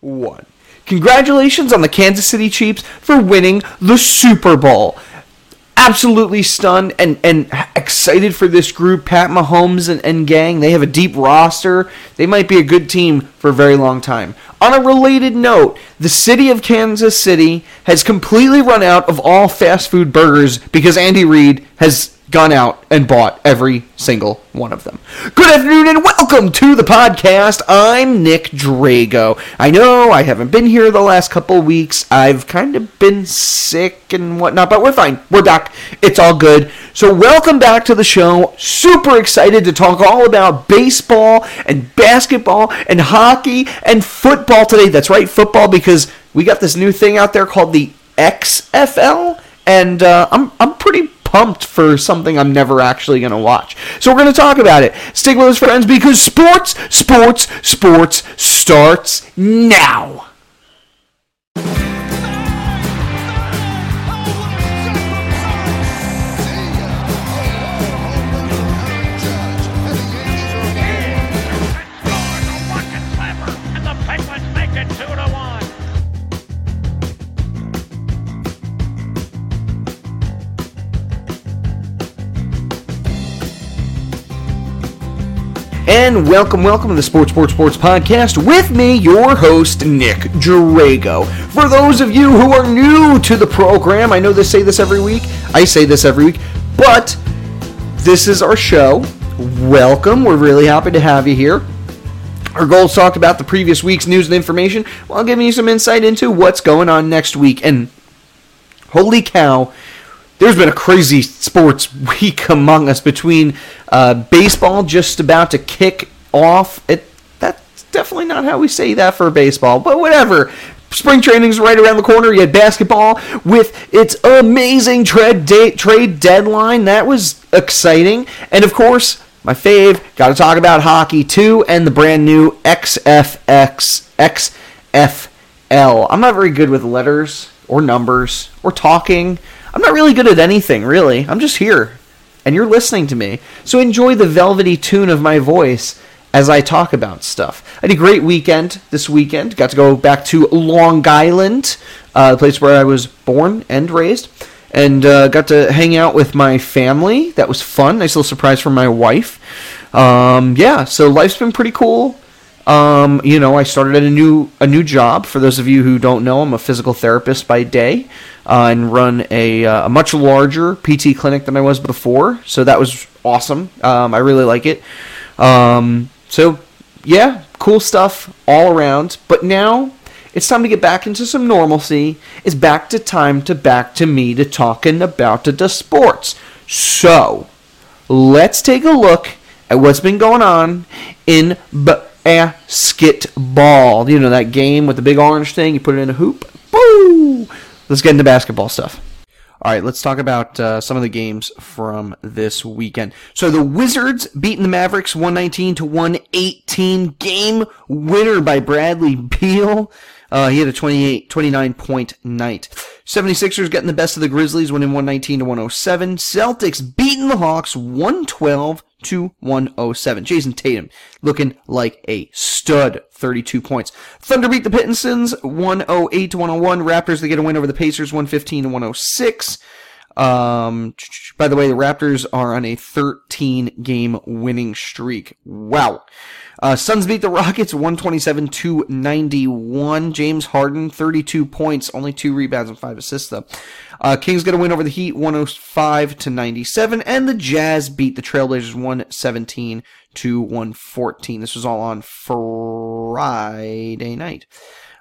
one. Congratulations on the Kansas City Chiefs for winning the Super Bowl. Absolutely stunned and, and excited for this group, Pat Mahomes and, and gang. They have a deep roster. They might be a good team for a very long time. On a related note, the city of Kansas City has completely run out of all fast food burgers because Andy Reid has gone out and bought every single one of them. Good afternoon and welcome to the podcast. I'm Nick Drago. I know I haven't been here the last couple weeks. I've kind of been sick and whatnot, but we're fine. We're back. It's all good. So, welcome back to the show. Super excited to talk all about baseball and basketball and hockey and football today. That's right, football, because we got this new thing out there called the XFL. And uh, I'm, I'm pretty pumped for something I'm never actually going to watch. So we're going to talk about it. Stick with us, friends, because sports, sports, sports starts now. Welcome, welcome to the Sports, Sports, Sports Podcast with me, your host, Nick Drago. For those of you who are new to the program, I know they say this every week, I say this every week, but this is our show. Welcome. We're really happy to have you here. Our goals talked about the previous week's news and information while giving you some insight into what's going on next week. And holy cow, there's been a crazy sports week among us between uh, baseball just about to kick off. It that's definitely not how we say that for baseball, but whatever. Spring training's right around the corner. You had basketball with its amazing trade trade deadline. That was exciting, and of course, my fave. Got to talk about hockey too, and the brand new XFX XFL. I'm not very good with letters or numbers or talking. I'm not really good at anything, really. I'm just here, and you're listening to me. So enjoy the velvety tune of my voice as I talk about stuff. I had a great weekend this weekend. Got to go back to Long Island, uh, the place where I was born and raised, and uh, got to hang out with my family. That was fun. Nice little surprise for my wife. Um, yeah, so life's been pretty cool. Um, you know, I started a new a new job. For those of you who don't know, I'm a physical therapist by day, uh, and run a, uh, a much larger PT clinic than I was before. So that was awesome. Um, I really like it. Um, so yeah, cool stuff all around. But now it's time to get back into some normalcy. It's back to time to back to me to talking about the sports. So let's take a look at what's been going on in basketball. You know that game with the big orange thing? You put it in a hoop. Boo! Let's get into basketball stuff. All right, let's talk about uh, some of the games from this weekend. So the Wizards beating the Mavericks 119 to 118. Game winner by Bradley Beal. Uh, he had a 28, 29 point night. 76ers getting the best of the Grizzlies, winning 119 to 107. Celtics beating the Hawks 112 to 107. Jayson Tatum looking like a stud, 32 points. Thunder beat the Pistons 108 to 101. Raptors they get a win over the Pacers 115 to 106. Um, by the way, the Raptors are on a 13 game winning streak. Wow. Uh, Suns beat the Rockets 127 to 91. James Harden 32 points, only two rebounds and five assists though. Uh, Kings get a win over the Heat 105 to 97, and the Jazz beat the Trailblazers 117 to 114. This was all on Friday night.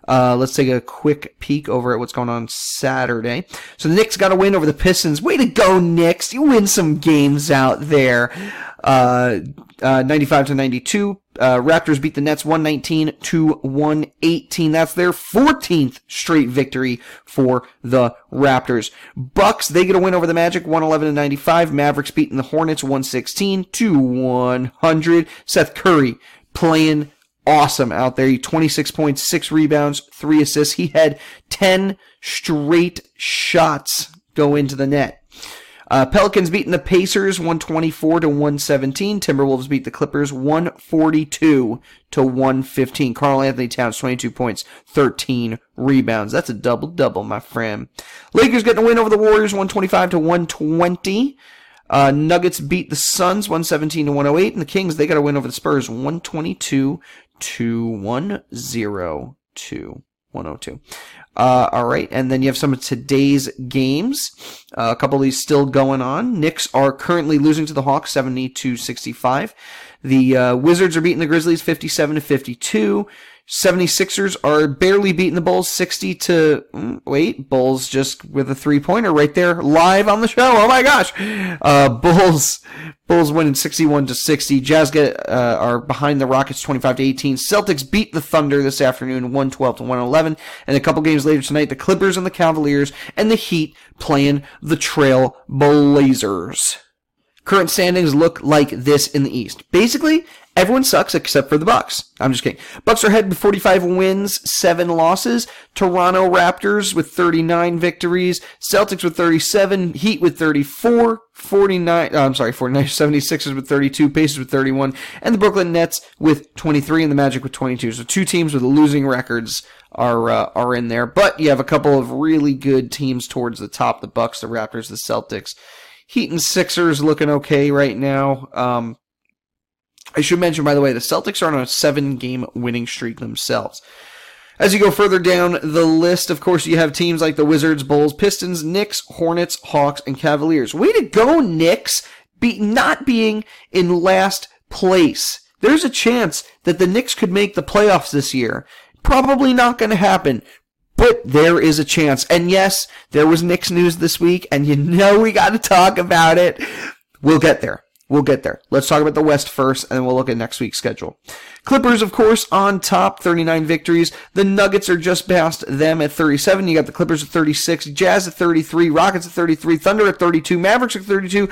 Uh, let's take a quick peek over at what's going on Saturday. So the Knicks got a win over the Pistons. Way to go, Knicks! You win some games out there. Uh, uh, 95 to 92. Uh, Raptors beat the Nets 119 to 118. That's their 14th straight victory for the Raptors. Bucks, they get a win over the Magic 111 to 95. Mavericks beating the Hornets 116 to 100. Seth Curry playing awesome out there. He 26 points, 6 rebounds, 3 assists. He had 10 straight shots go into the net. Uh, Pelicans beating the Pacers 124 to 117. Timberwolves beat the Clippers 142 to 115. Karl-Anthony Towns 22 points, 13 rebounds. That's a double double, my friend. Lakers getting a win over the Warriors 125 to 120. Uh, Nuggets beat the Suns 117 to 108, and the Kings they got a win over the Spurs 122 to 102. 102. Uh, all right, and then you have some of today's games. Uh, a couple of these still going on. Knicks are currently losing to the Hawks 70 to 65. The uh, Wizards are beating the Grizzlies 57 to 52. 76ers are barely beating the Bulls 60 to, mm, wait, Bulls just with a three pointer right there live on the show. Oh my gosh. Uh, Bulls, Bulls winning 61 to 60. Jazz get, uh, are behind the Rockets 25 to 18. Celtics beat the Thunder this afternoon 112 to 111. And a couple games later tonight, the Clippers and the Cavaliers and the Heat playing the Trail Blazers. Current standings look like this in the East. Basically, everyone sucks except for the Bucks. I'm just kidding. Bucks are ahead with 45 wins, 7 losses. Toronto Raptors with 39 victories, Celtics with 37, Heat with 34, 49, oh, I'm sorry, 49, 76ers with 32, Pacers with 31, and the Brooklyn Nets with 23 and the Magic with 22. So two teams with losing records are uh, are in there, but you have a couple of really good teams towards the top, the Bucks, the Raptors, the Celtics. Heat and Sixers looking okay right now. Um, I should mention, by the way, the Celtics are on a seven game winning streak themselves. As you go further down the list, of course, you have teams like the Wizards, Bulls, Pistons, Knicks, Hornets, Hawks, and Cavaliers. Way to go, Knicks, be not being in last place. There's a chance that the Knicks could make the playoffs this year. Probably not going to happen, but there is a chance. And yes, there was Knicks news this week, and you know we got to talk about it. We'll get there. We'll get there. Let's talk about the West first, and then we'll look at next week's schedule. Clippers, of course, on top, 39 victories. The Nuggets are just past them at 37. You got the Clippers at 36, Jazz at 33, Rockets at 33, Thunder at 32, Mavericks at 32,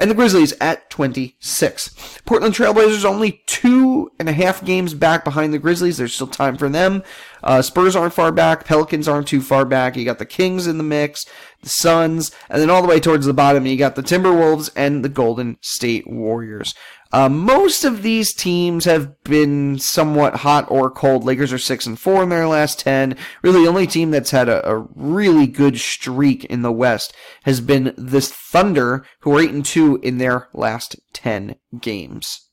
and the Grizzlies at 26. Portland Trailblazers only two and a half games back behind the Grizzlies. There's still time for them. Uh, Spurs aren't far back. Pelicans aren't too far back. You got the Kings in the mix, the Suns, and then all the way towards the bottom, you got the Timberwolves and the Golden State Warriors. Uh, most of these teams have been somewhat hot or cold. Lakers are six and four in their last ten. Really, the only team that's had a, a really good streak in the West has been this Thunder, who are eight and two in their last ten games.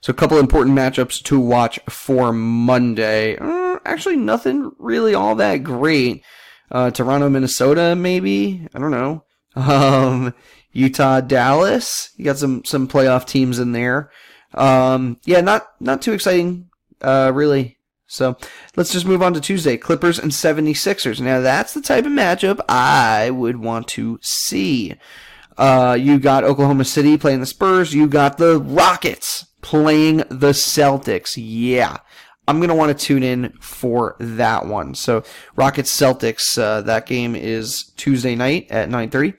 So a couple important matchups to watch for Monday. Uh, actually, nothing really all that great. Uh, Toronto, Minnesota, maybe. I don't know. Um, Utah, Dallas. You got some some playoff teams in there. Um, yeah, not not too exciting, uh, really. So let's just move on to Tuesday. Clippers and 76ers. Now that's the type of matchup I would want to see. Uh, you got Oklahoma City playing the Spurs. You got the Rockets playing the Celtics. Yeah. I'm going to want to tune in for that one. So Rockets Celtics, uh, that game is Tuesday night at 9:30.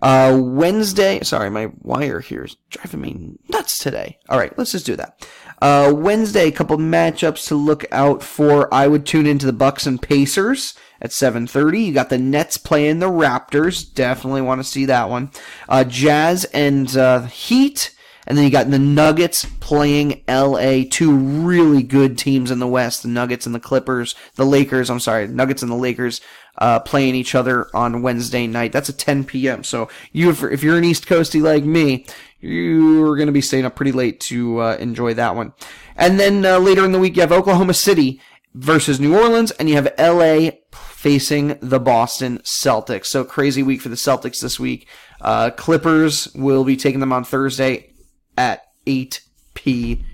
Uh, Wednesday, sorry, my wire here is driving me nuts today. All right, let's just do that. Uh, Wednesday, a couple matchups to look out for. I would tune into the Bucks and Pacers at 7:30. You got the Nets playing the Raptors. Definitely want to see that one. Uh, Jazz and uh, Heat. And then you got the Nuggets playing LA, two really good teams in the West, the Nuggets and the Clippers, the Lakers, I'm sorry, Nuggets and the Lakers uh, playing each other on Wednesday night. That's at 10 p.m. So you, if you're an East Coastie like me, you're going to be staying up pretty late to uh, enjoy that one. And then uh, later in the week, you have Oklahoma City versus New Orleans, and you have LA facing the Boston Celtics. So crazy week for the Celtics this week. Uh, Clippers will be taking them on Thursday at 8 p.m.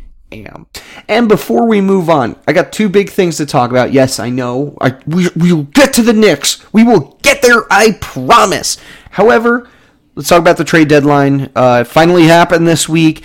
And before we move on, I got two big things to talk about. Yes, I know. I, we, we'll get to the Knicks. We will get there, I promise. However, let's talk about the trade deadline. Uh, it finally happened this week.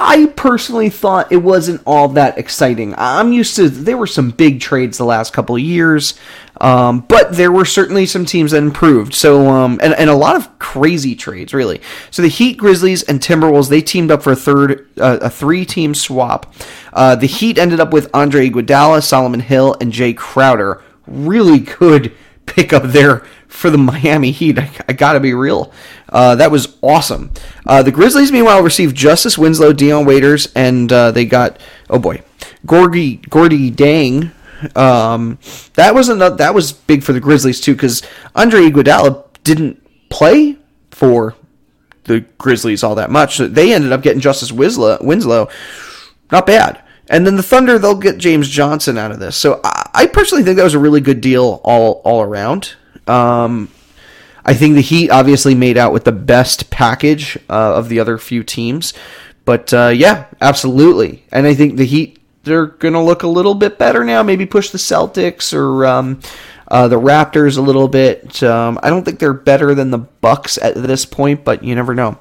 I personally thought it wasn't all that exciting. I'm used to there were some big trades the last couple of years, um, but there were certainly some teams that improved. So um, and, and a lot of crazy trades really. So the Heat, Grizzlies, and Timberwolves they teamed up for a third uh, a three team swap. Uh, the Heat ended up with Andre Iguodala, Solomon Hill, and Jay Crowder. Really good pick up there for the Miami Heat. I, I got to be real. Uh, that was awesome. Uh, the Grizzlies, meanwhile, received Justice Winslow, Dion Waiters, and uh, they got oh boy, Gordy Gordy Dang. Um, that was another, that was big for the Grizzlies too because Andre Iguodala didn't play for the Grizzlies all that much. So they ended up getting Justice Winslow, Winslow. Not bad. And then the Thunder, they'll get James Johnson out of this. So I, I personally think that was a really good deal all all around. Um, I think the Heat obviously made out with the best package uh, of the other few teams. But uh, yeah, absolutely. And I think the Heat, they're going to look a little bit better now. Maybe push the Celtics or um, uh, the Raptors a little bit. Um, I don't think they're better than the Bucks at this point, but you never know.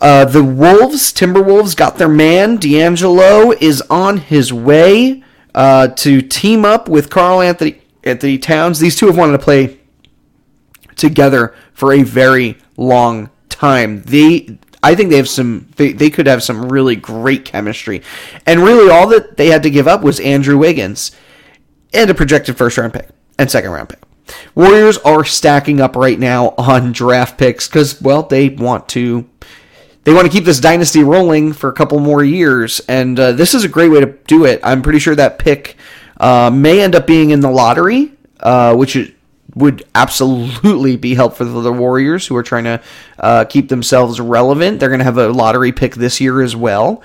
Uh, the Wolves, Timberwolves, got their man. D'Angelo is on his way uh, to team up with Karl Anthony Anthony Towns. These two have wanted to play together for a very long time. They, I think they have some. They, they could have some really great chemistry, and really all that they had to give up was Andrew Wiggins and a projected first round pick and second round pick. Warriors are stacking up right now on draft picks because, well, they want to they want to keep this dynasty rolling for a couple more years, and uh, this is a great way to do it. I'm pretty sure that pick uh, may end up being in the lottery, uh, which would absolutely be helpful for the Warriors who are trying to uh, keep themselves relevant. They're going to have a lottery pick this year as well.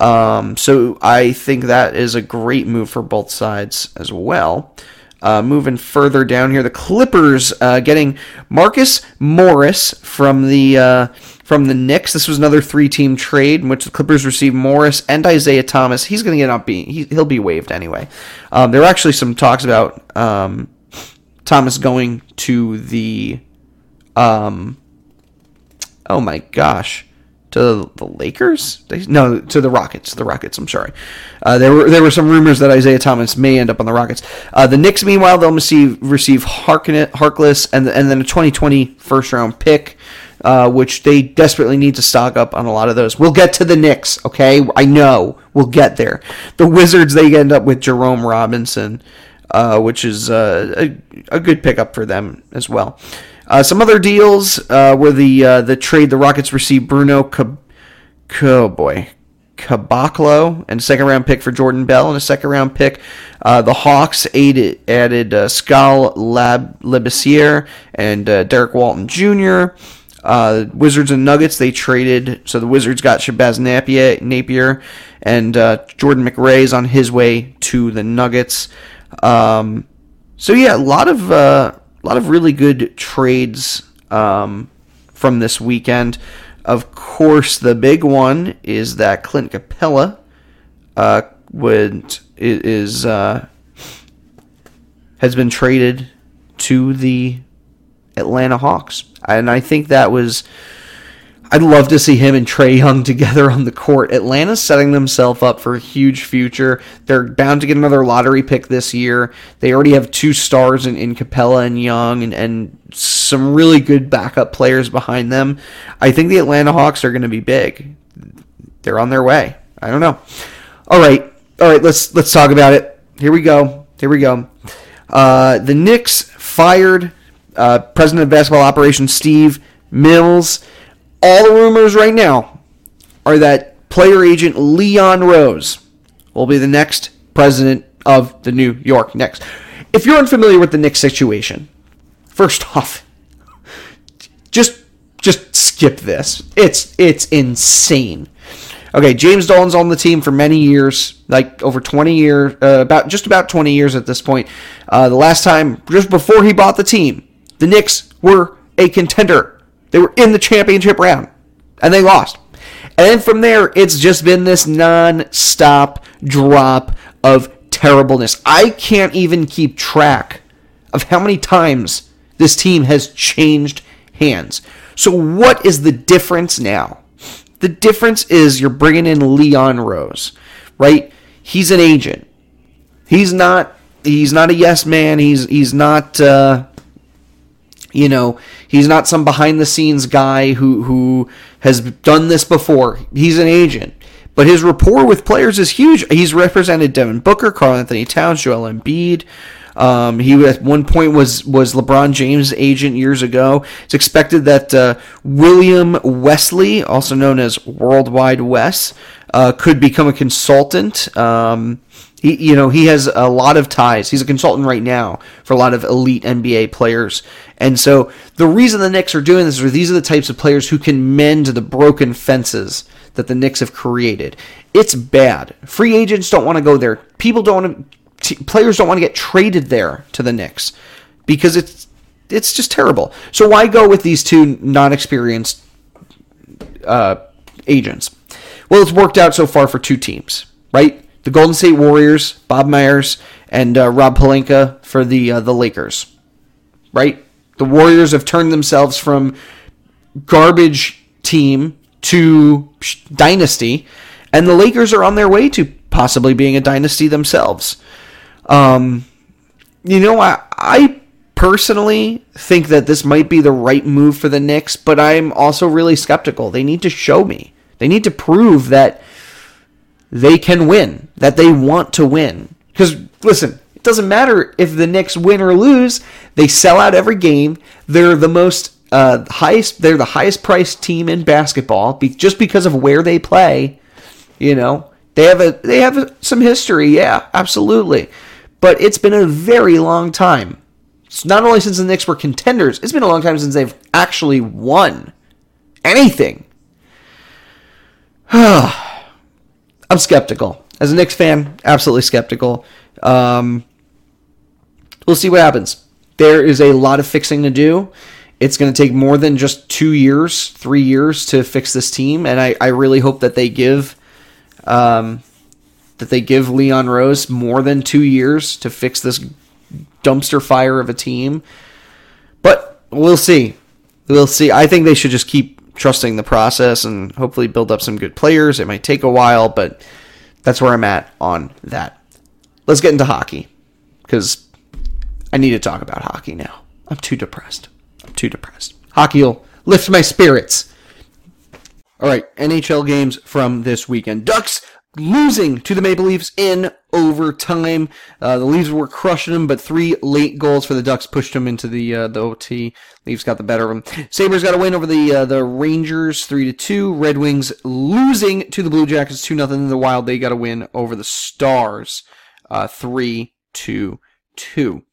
Um, so I think that is a great move for both sides as well. Uh, moving further down here, the Clippers uh, getting Marcus Morris from the uh, from the Knicks. This was another three-team trade in which the Clippers received Morris and Isaiah Thomas. He's going to get up be he, will be waived anyway. Um, there were actually some talks about um, Thomas going to the um, oh my gosh to the Lakers? No, to the Rockets. The Rockets. I'm sorry. Uh, there were there were some rumors that Isaiah Thomas may end up on the Rockets. Uh, the Knicks, meanwhile, they'll receive receive Harknett, Harkless, and and then a 2020 first round pick. Uh, which they desperately need to stock up on a lot of those. We'll get to the Knicks, okay? I know we'll get there. The Wizards they end up with Jerome Robinson, uh, which is uh, a, a good pickup for them as well. Uh, some other deals uh, were the the trade the Rockets received Bruno Cab- oh boy Caboclo and a second round pick for Jordan Bell and a second round pick. Uh, the Hawks aided, added uh, Skal Lab Labissiere and uh, Derek Walton Jr. Uh, Wizards and Nuggets they traded so the Wizards got Shabazz Napier, Napier and Jordan McRae is on his way to the Nuggets. Um, so yeah, a lot of a lot of really good trades um, from this weekend. Of course, the big one is that Clint Capela uh, would is uh, has been traded to the Atlanta Hawks, and I think that was I'd love to see him and Trae Young together on the court. Atlanta's setting themselves up for a huge future. They're bound to get another lottery pick this year. They already have two stars in, in Capela and Young and, and some really good backup players behind them. I think the Atlanta Hawks are going to be big. They're on their way. I don't know. All right. All right, let's let's talk about it. Here we go. Here we go. Uh, the Knicks fired uh, president of basketball operations Steve Mills all the rumors right now are that player agent Leon Rose will be the next president of the New York Knicks. If you're unfamiliar with the Knicks situation, first off, just just skip this. It's it's insane. Okay, James Dolan's on the team for many years, like over 20 years, uh, about just about 20 years at this point. Uh, the last time, just before he bought the team, the Knicks were a contender they were in the championship round and they lost. And then from there, it's just been this non-stop drop of terribleness. I can't even keep track of how many times this team has changed hands. So, what is the difference now? The difference is you're bringing in Leon Rose, right? He's an agent. He's not. He's not a yes man. He's he's not. Uh, you know, he's not some behind the scenes guy who who has done this before. He's an agent. But his rapport with players is huge. He's represented Devin Booker, Karl Anthony Towns, Joel Embiid. Um, he at one point was was LeBron James' agent years ago. It's expected that uh, William Wesley, also known as Worldwide Wes, uh, could become a consultant. Um, he, you know, he has a lot of ties. He's a consultant right now for a lot of elite NBA players. And so the reason the Knicks are doing this is these are the types of players who can mend the broken fences that the Knicks have created. It's bad. Free agents don't want to go there. People don't want to, players don't want to get traded there to the Knicks because it's it's just terrible. So why go with these two non-experienced uh, agents? Well, it's worked out so far for two teams, right? The Golden State Warriors, Bob Myers, and uh, Rob Pelinka for the uh, the Lakers, right? The Warriors have turned themselves from garbage team to dynasty, and the Lakers are on their way to possibly being a dynasty themselves. Um, you know, I, I personally think that this might be the right move for the Knicks, but I'm also really skeptical. They need to show me. They need to prove that they can win, that they want to win. Because, listen, it doesn't matter if the Knicks win or lose, they sell out every game. They're the most uh, highest, they're the highest priced team in basketball be, just because of where they play. You know, they have a they have a, some history, yeah, absolutely. But it's been a very long time. It's not only since the Knicks were contenders, it's been a long time since they've actually won anything. I'm skeptical. As a Knicks fan, absolutely skeptical. Um, we'll see what happens. There is a lot of fixing to do. It's going to take more than just two years, three years to fix this team, and I, I really hope that they give um, that they give Leon Rose more than two years to fix this dumpster fire of a team. But we'll see. We'll see. I think they should just keep trusting the process and hopefully build up some good players. It might take a while, but that's where I'm at on that. Let's get into hockey because I need to talk about hockey now. I'm too depressed. I'm too depressed. Hockey will lift my spirits. All right, NHL games from this weekend. Ducks losing to the Maple Leafs in overtime. Uh, the Leafs were crushing them, but three late goals for the Ducks pushed them into the uh, the OT. Leafs got the better of them. Sabres got a win over the uh, the Rangers three to two. Red Wings losing to the Blue Jackets two nothing. The Wild they got a win over the Stars uh, three to two.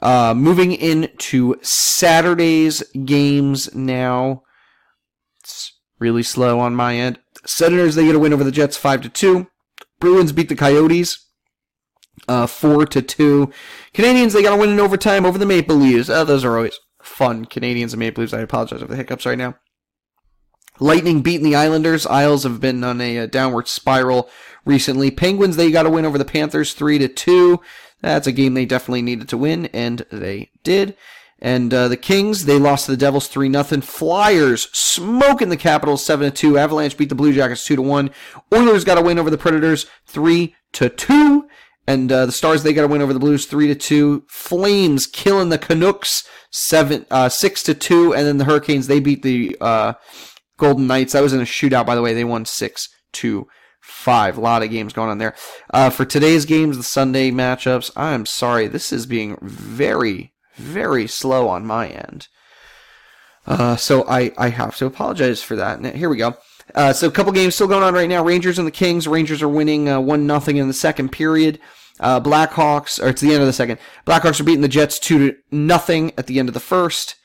Uh, moving into Saturday's games now. It's really slow on my end. Senators they get a win over the Jets five to two. Bruins beat the Coyotes uh, four to two. Canadiens they got a win in overtime over the Maple Leafs. Oh, those are always fun. Canadiens and Maple Leafs. I apologize for the hiccups right now. Lightning beating the Islanders. Isles have been on a, a downward spiral recently. Penguins they got a win over the Panthers three to two. That's a game they definitely needed to win, and they did. And uh, the Kings, they lost to the Devils 3 0. Flyers smoking the Capitals 7 2. Avalanche beat the Blue Jackets 2 1. Oilers got a win over the Predators 3 2. And uh, the Stars, they got a win over the Blues 3 2. Flames killing the Canucks 7 uh, 6 2. And then the Hurricanes, they beat the uh, Golden Knights. That was in a shootout, by the way. They won 6 2 5. A lot of games going on there. Uh, for today's games, the Sunday matchups, I'm sorry. This is being very very slow on my end. Uh, so I, I have to apologize for that. Here we go. Uh, so a couple games still going on right now. Rangers and the Kings. Rangers are winning uh, one uh, nothing in the second period. Uh, Blackhawks, or it's the end of the second. Blackhawks are beating the Jets two to nothing at the end of the first.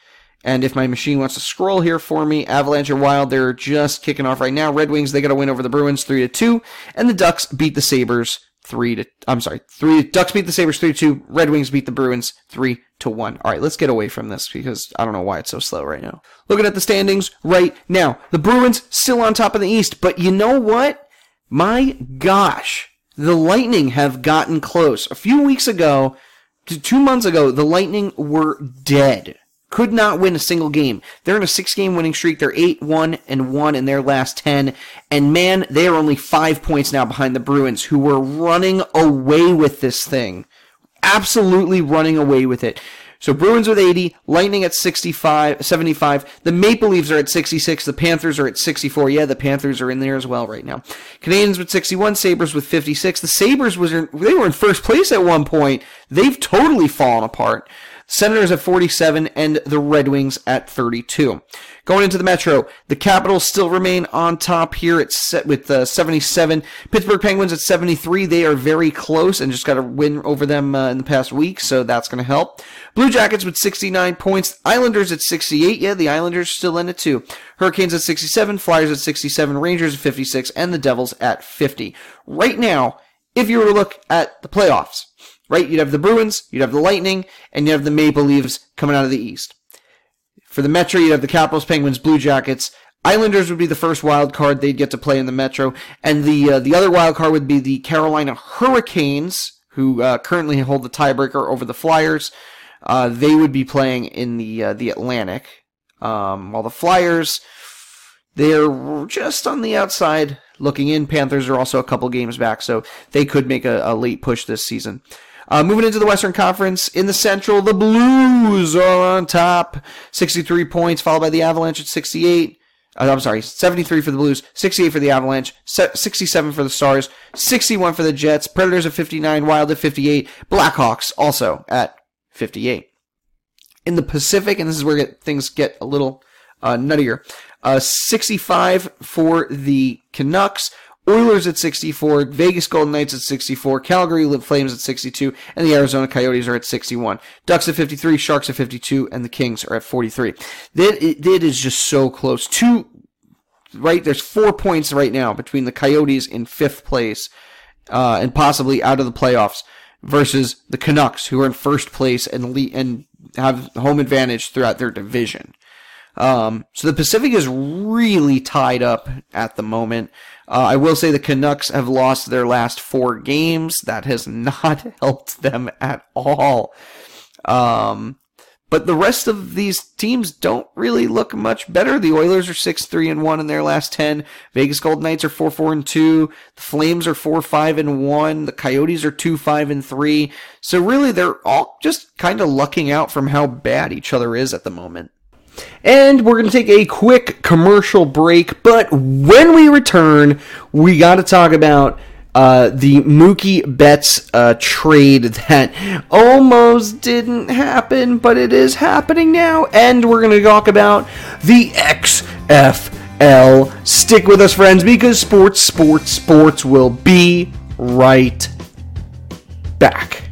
And if my machine wants to scroll here for me, Avalanche are Wild. They're just kicking off right now. Red Wings they got a win over the Bruins three to two, and the Ducks beat the Sabres three to I'm sorry, three Ducks beat the Sabres three to two. Red Wings beat the Bruins three to one. All right, let's get away from this because I don't know why it's so slow right now. Looking at the standings right now, the Bruins still on top of the East, but you know what? My gosh, the Lightning have gotten close. A few weeks ago, two months ago, the Lightning were dead could not win a single game. They're in a six game winning streak. They're 8 1 and 1 in their last 10. And man, they are only five points now behind the Bruins, who were running away with this thing. Absolutely running away with it. So Bruins with 80, Lightning at 65, 75. The Maple Leafs are at 66. The Panthers are at 64. Yeah, the Panthers are in there as well right now. Canadiens with 61, Sabres with 56. The Sabres was in, they were in first place at one point. They've totally fallen apart. Senators at 47 and the Red Wings at 32. Going into the Metro, the Capitals still remain on top here at set with uh, 77. Pittsburgh Penguins at 73. They are very close and just got a win over them uh, in the past week, so that's going to help. Blue Jackets with 69 points. Islanders at 68. Yeah, the Islanders still in it too. Hurricanes at 67. Flyers at 67. Rangers at 56. And the Devils at 50. Right now, if you were to look at the playoffs, right? You'd have the Bruins, you'd have the Lightning, and you have the Maple Leafs coming out of the East. For the Metro, you'd have the Capitals, Penguins, Blue Jackets. Islanders would be the first wild card they'd get to play in the Metro, and the uh, the other wild card would be the Carolina Hurricanes, who uh, currently hold the tiebreaker over the Flyers. Uh, they would be playing in the uh, the Atlantic, um, while the Flyers they're just on the outside looking in. Panthers are also a couple games back, so they could make a, a late push this season. Uh, moving into the Western Conference, in the Central, the Blues are on top, 63 points, followed by the Avalanche at 68. Uh, I'm sorry, 73 for the Blues, 68 for the Avalanche, 67 for the Stars, 61 for the Jets, Predators at 59, Wild at 58, Blackhawks also at 58. In the Pacific, and this is where get, things get a little uh, nuttier, uh, 65 for the Canucks, Oilers at 64, Vegas Golden Knights at 64, Calgary Flames at 62, and the Arizona Coyotes are at 61. Ducks at 53, Sharks at 52, and the Kings are at 43. That, it is just so close. Two, right? There's four points right now between the Coyotes in fifth place, uh, and possibly out of the playoffs versus the Canucks, who are in first place and and have home advantage throughout their division. Um, so the Pacific is really tied up at the moment. Uh, I will say the Canucks have lost their last four games. That has not helped them at all. Um, but the rest of these teams don't really look much better. The Oilers are 6-3 and 1 in their last 10. Vegas Golden Knights are 4-4 and 2. The Flames are 4-5 and 1. The Coyotes are 2-5 and 3. So really they're all just kind of lucking out from how bad each other is at the moment. And we're going to take a quick commercial break, but when we return, we got to talk about uh, the Mookie Betts uh, trade that almost didn't happen, but it is happening now. And we're going to talk about the XFL. Stick with us, friends, because sports, sports, sports will be right back.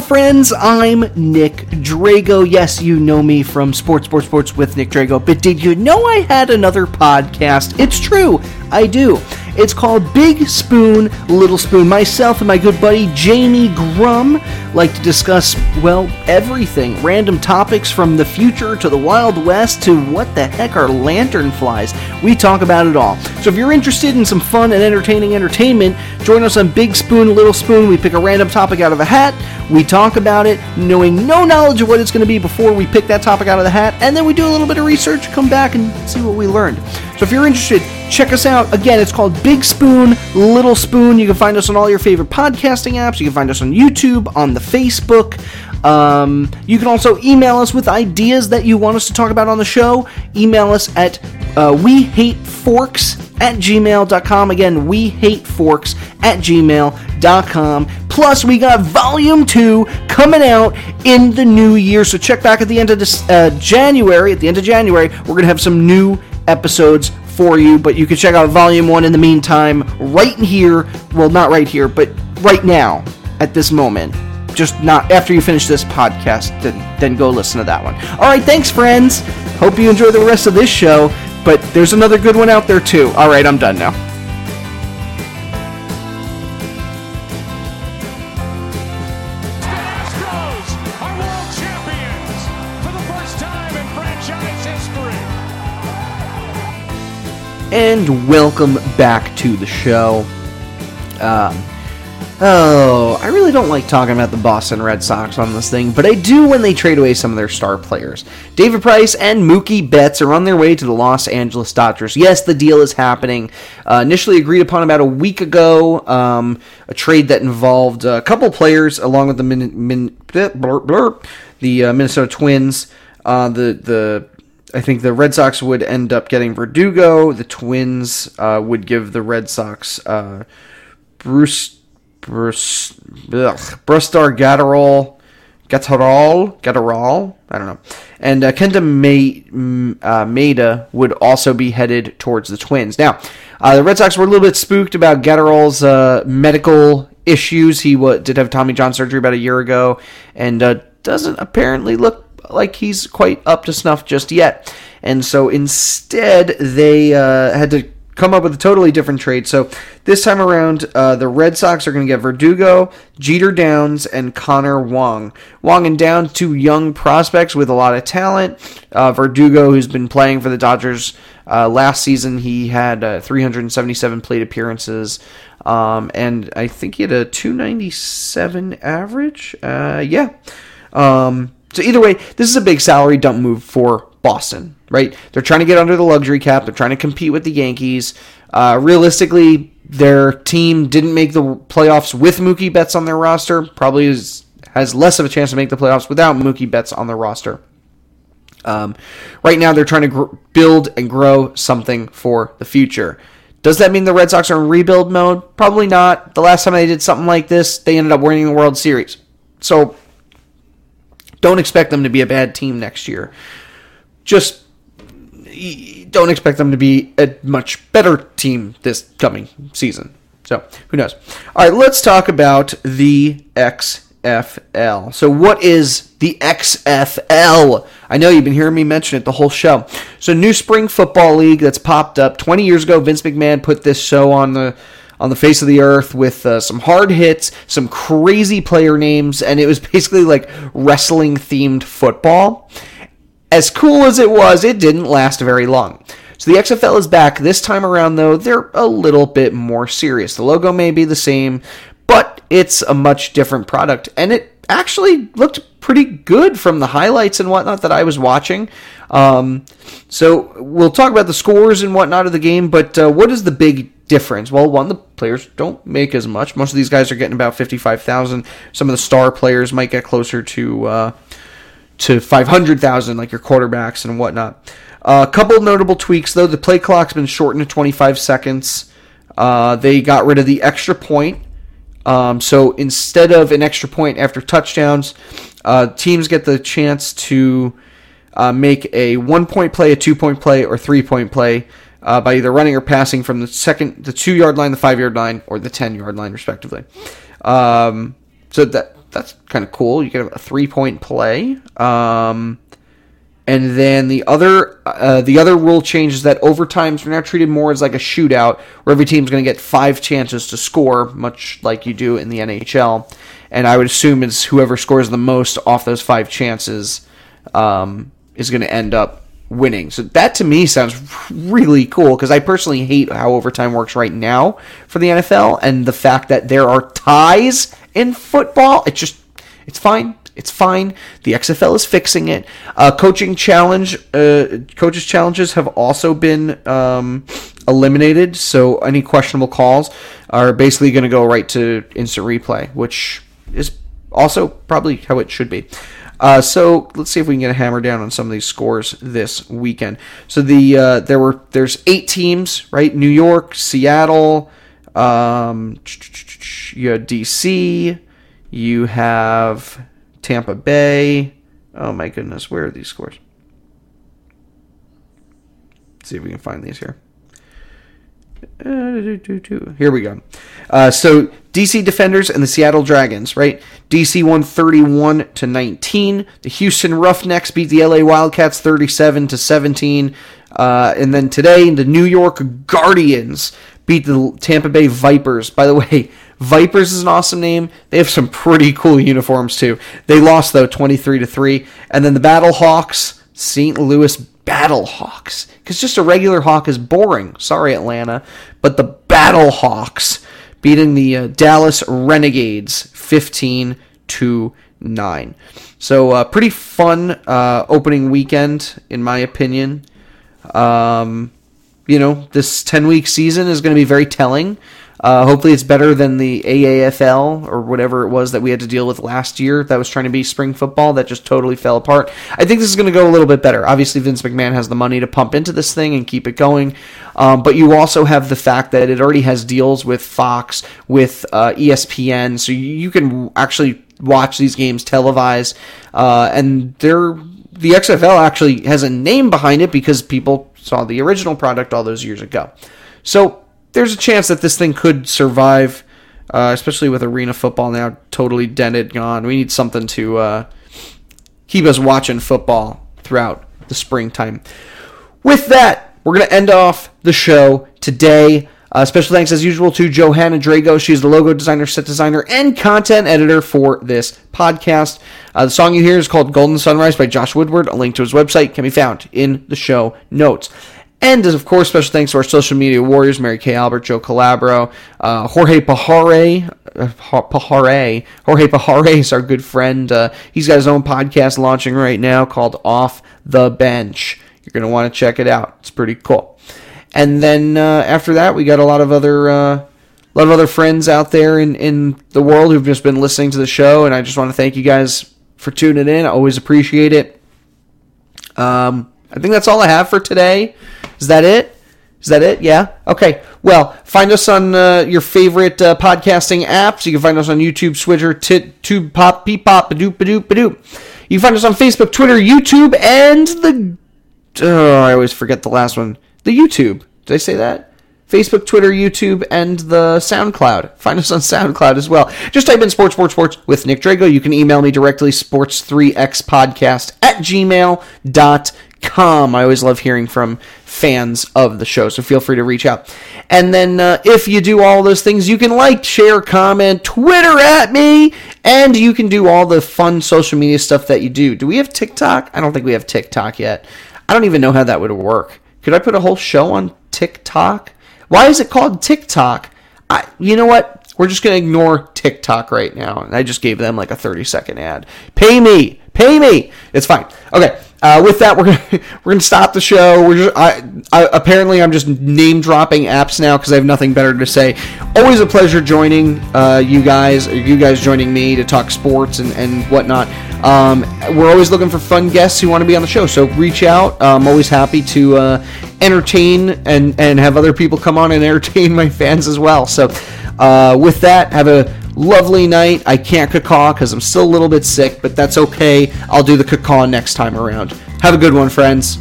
Friends. I'm Nick Drago. Yes, you know me from Sports, Sports, Sports with Nick Drago. But did you know I had another podcast? It's true, I do. It's called Big Spoon, Little Spoon. Myself and my good buddy Jamie Grum like to discuss, well, everything. Random topics from the future to the Wild West to what the heck are lanternflies. We talk about it all. So if you're interested in some fun and entertaining entertainment, join us on Big Spoon, Little Spoon. We pick a random topic out of a hat, we talk about it, knowing no knowledge of what it's going to be before we pick that topic out of the hat, and then we do a little bit of research, come back and see what we learned. So if you're interested, check us out. Again, it's called Big Spoon, Little Spoon. You can find us on all your favorite podcasting apps. You can find us on YouTube, on the Facebook. Um, you can also email us with ideas that you want us to talk about on the show. Email us at uh, we hate forks at gmail.com. Again, we hate forks at gmail.com. Plus, we got volume two coming out in the new year. So check back at the end of this, uh, January. At the end of January, we're going to have some new episodes for you, but you can check out Volume 1 in the meantime, right in here. Well, not right here, but right now, at this moment. Just not after you finish this podcast, then, then go listen to that one. All right, thanks, friends. Hope you enjoy the rest of this show, but there's another good one out there, too. All right, I'm done now. And welcome back to the show. Um, Oh, I really don't like talking about the Boston Red Sox on this thing, but I do when they trade away some of their star players. David Price and Mookie Betts are on their way to the Los Angeles Dodgers. Yes, the deal is happening. Uh, initially agreed upon about a week ago, um, a trade that involved a couple players along with the min, min, blur, blur, the uh, Minnesota Twins. Uh, the the I think the Red Sox would end up getting Verdugo. The Twins uh, would give the Red Sox uh, Bruce. Brus, ugh, Brustar Gatterall, Gatterall, Gatterall, I don't know. And uh, Kenta uh, Maeda would also be headed towards the Twins. Now, uh, the Red Sox were a little bit spooked about Gatterall's uh, medical issues. He w- did have Tommy John surgery about a year ago, and doesn't apparently look like he's quite up to snuff just yet. And so instead, they uh, had to come up with a totally different trade. So this time around, uh, the Red Sox are going to get Verdugo, Jeter Downs, and Connor Wong. Wong and Downs, two young prospects with a lot of talent. Uh, Verdugo, who's been playing for the Dodgers uh, last season, he had uh, 377 plate appearances. Um, and I think he had a 297 average. Uh, yeah. Um, so either way, this is a big salary dump move for Boston, right? They're trying to get under the luxury cap. They're trying to compete with the Yankees. Uh, realistically, their team didn't make the playoffs with Mookie Betts on their roster. Probably is, has less of a chance to make the playoffs without Mookie Betts on their roster. Um, right now, they're trying to gr- build and grow something for the future. Does that mean the Red Sox are in rebuild mode? Probably not. The last time they did something like this, they ended up winning the World Series. So don't expect them to be a bad team next year just don't expect them to be a much better team this coming season. So who knows? All right, let's talk about the XFL. So what is the XFL? I know you've been hearing me mention it the whole show. So new spring football league that's popped up 20 years ago. Vince McMahon put this show on the on the face of the earth with uh, some hard hits, some crazy player names, and it was basically like wrestling themed football. As cool as it was, it didn't last very long. So the XFL is back. This time around, though, they're a little bit more serious. The logo may be the same, but it's a much different product. And it actually looked pretty good from the highlights and whatnot that I was watching. Um, so we'll talk about the scores and whatnot of the game, but uh, what is the big difference? Well, one, the players don't make as much. Most of these guys are getting about 55,000. Some of the star players might get closer to. Uh, to 500,000 like your quarterbacks and whatnot. A uh, couple notable tweaks though. The play clock's been shortened to 25 seconds. Uh, they got rid of the extra point. Um, so instead of an extra point after touchdowns, uh, teams get the chance to uh, make a one point play, a two point play, or three point play uh, by either running or passing from the second, the two yard line, the five yard line, or the 10 yard line, respectively. Um, so that that's kind of cool. You get a three point play. Um, and then the other uh, the other rule change is that overtimes are now treated more as like a shootout, where every team's going to get five chances to score, much like you do in the NHL. And I would assume it's whoever scores the most off those five chances um, is going to end up winning. So that to me sounds really cool because I personally hate how overtime works right now for the NFL and the fact that there are ties in football. It's just, it's fine. It's fine. The XFL is fixing it. Uh, coaching challenge, uh, coaches challenges have also been um, eliminated. So any questionable calls are basically going to go right to instant replay, which is also probably how it should be. Uh, so let's see if we can get a hammer down on some of these scores this weekend. So the uh, there were there's eight teams, right? New York, Seattle, um, you had DC, you have Tampa Bay. Oh my goodness, where are these scores? Let's see if we can find these here. Uh, here we go. Uh, so DC Defenders and the Seattle Dragons, right? DC won 31 to 19. The Houston Roughnecks beat the LA Wildcats 37 to 17. Uh, and then today, the New York Guardians beat the Tampa Bay Vipers. By the way, Vipers is an awesome name. They have some pretty cool uniforms too. They lost though 23 to 3. And then the Battle Hawks, St. Louis Battle Hawks. Because just a regular hawk is boring. Sorry, Atlanta. But the Battle Hawks beating the uh, Dallas Renegades 15 to 9. So, uh, pretty fun uh, opening weekend, in my opinion. Um, you know, this 10 week season is going to be very telling. Uh, hopefully, it's better than the AAFL or whatever it was that we had to deal with last year that was trying to be spring football that just totally fell apart. I think this is going to go a little bit better. Obviously, Vince McMahon has the money to pump into this thing and keep it going. Um, but you also have the fact that it already has deals with Fox, with uh, ESPN, so you can actually watch these games televised. Uh, and they're the XFL actually has a name behind it because people saw the original product all those years ago. So there's a chance that this thing could survive, uh, especially with arena football now totally dented, gone. We need something to uh, keep us watching football throughout the springtime. With that, we're going to end off the show today. Uh, special thanks, as usual, to Johanna Drago. She's the logo designer, set designer, and content editor for this podcast. Uh, the song you hear is called Golden Sunrise by Josh Woodward. A link to his website can be found in the show notes. And of course, special thanks to our social media warriors, Mary Kay Albert, Joe Calabro, uh, Jorge Pajare, uh, Pajare, Jorge Pajare is our good friend. Uh, he's got his own podcast launching right now called Off the Bench. You're going to want to check it out. It's pretty cool. And then uh, after that, we got a lot of other uh, a lot of other friends out there in, in the world who've just been listening to the show, and I just want to thank you guys for tuning in. I always appreciate it. Um, I think that's all I have for today. Is that it? Is that it? Yeah. Okay. Well, find us on uh, your favorite uh, podcasting apps. You can find us on YouTube, Stitcher, Tit, Tube, Pop, Beep, Pop, Badoop, Badoop, Badoop. You can find us on Facebook, Twitter, YouTube, and the. Oh, I always forget the last one. The YouTube. Did I say that? Facebook, Twitter, YouTube, and the SoundCloud. Find us on SoundCloud as well. Just type in Sports, Sports, Sports with Nick Drago. You can email me directly, sports3xpodcast at gmail.com. I always love hearing from fans of the show, so feel free to reach out. And then uh, if you do all those things, you can like, share, comment, Twitter at me, and you can do all the fun social media stuff that you do. Do we have TikTok? I don't think we have TikTok yet. I don't even know how that would work. Could I put a whole show on TikTok? Why is it called TikTok? I, you know what? We're just going to ignore TikTok right now. And I just gave them like a 30 second ad. Pay me. Pay me. It's fine. Okay. Uh, with that, we're gonna we're gonna stop the show. We're just I, I apparently I'm just name dropping apps now because I have nothing better to say. Always a pleasure joining uh, you guys, you guys joining me to talk sports and and whatnot. Um, we're always looking for fun guests who want to be on the show, so reach out. I'm always happy to uh, entertain and and have other people come on and entertain my fans as well. So uh, with that, have a lovely night. I can't cacaw because I'm still a little bit sick, but that's okay. I'll do the cacaw next time around. Have a good one, friends.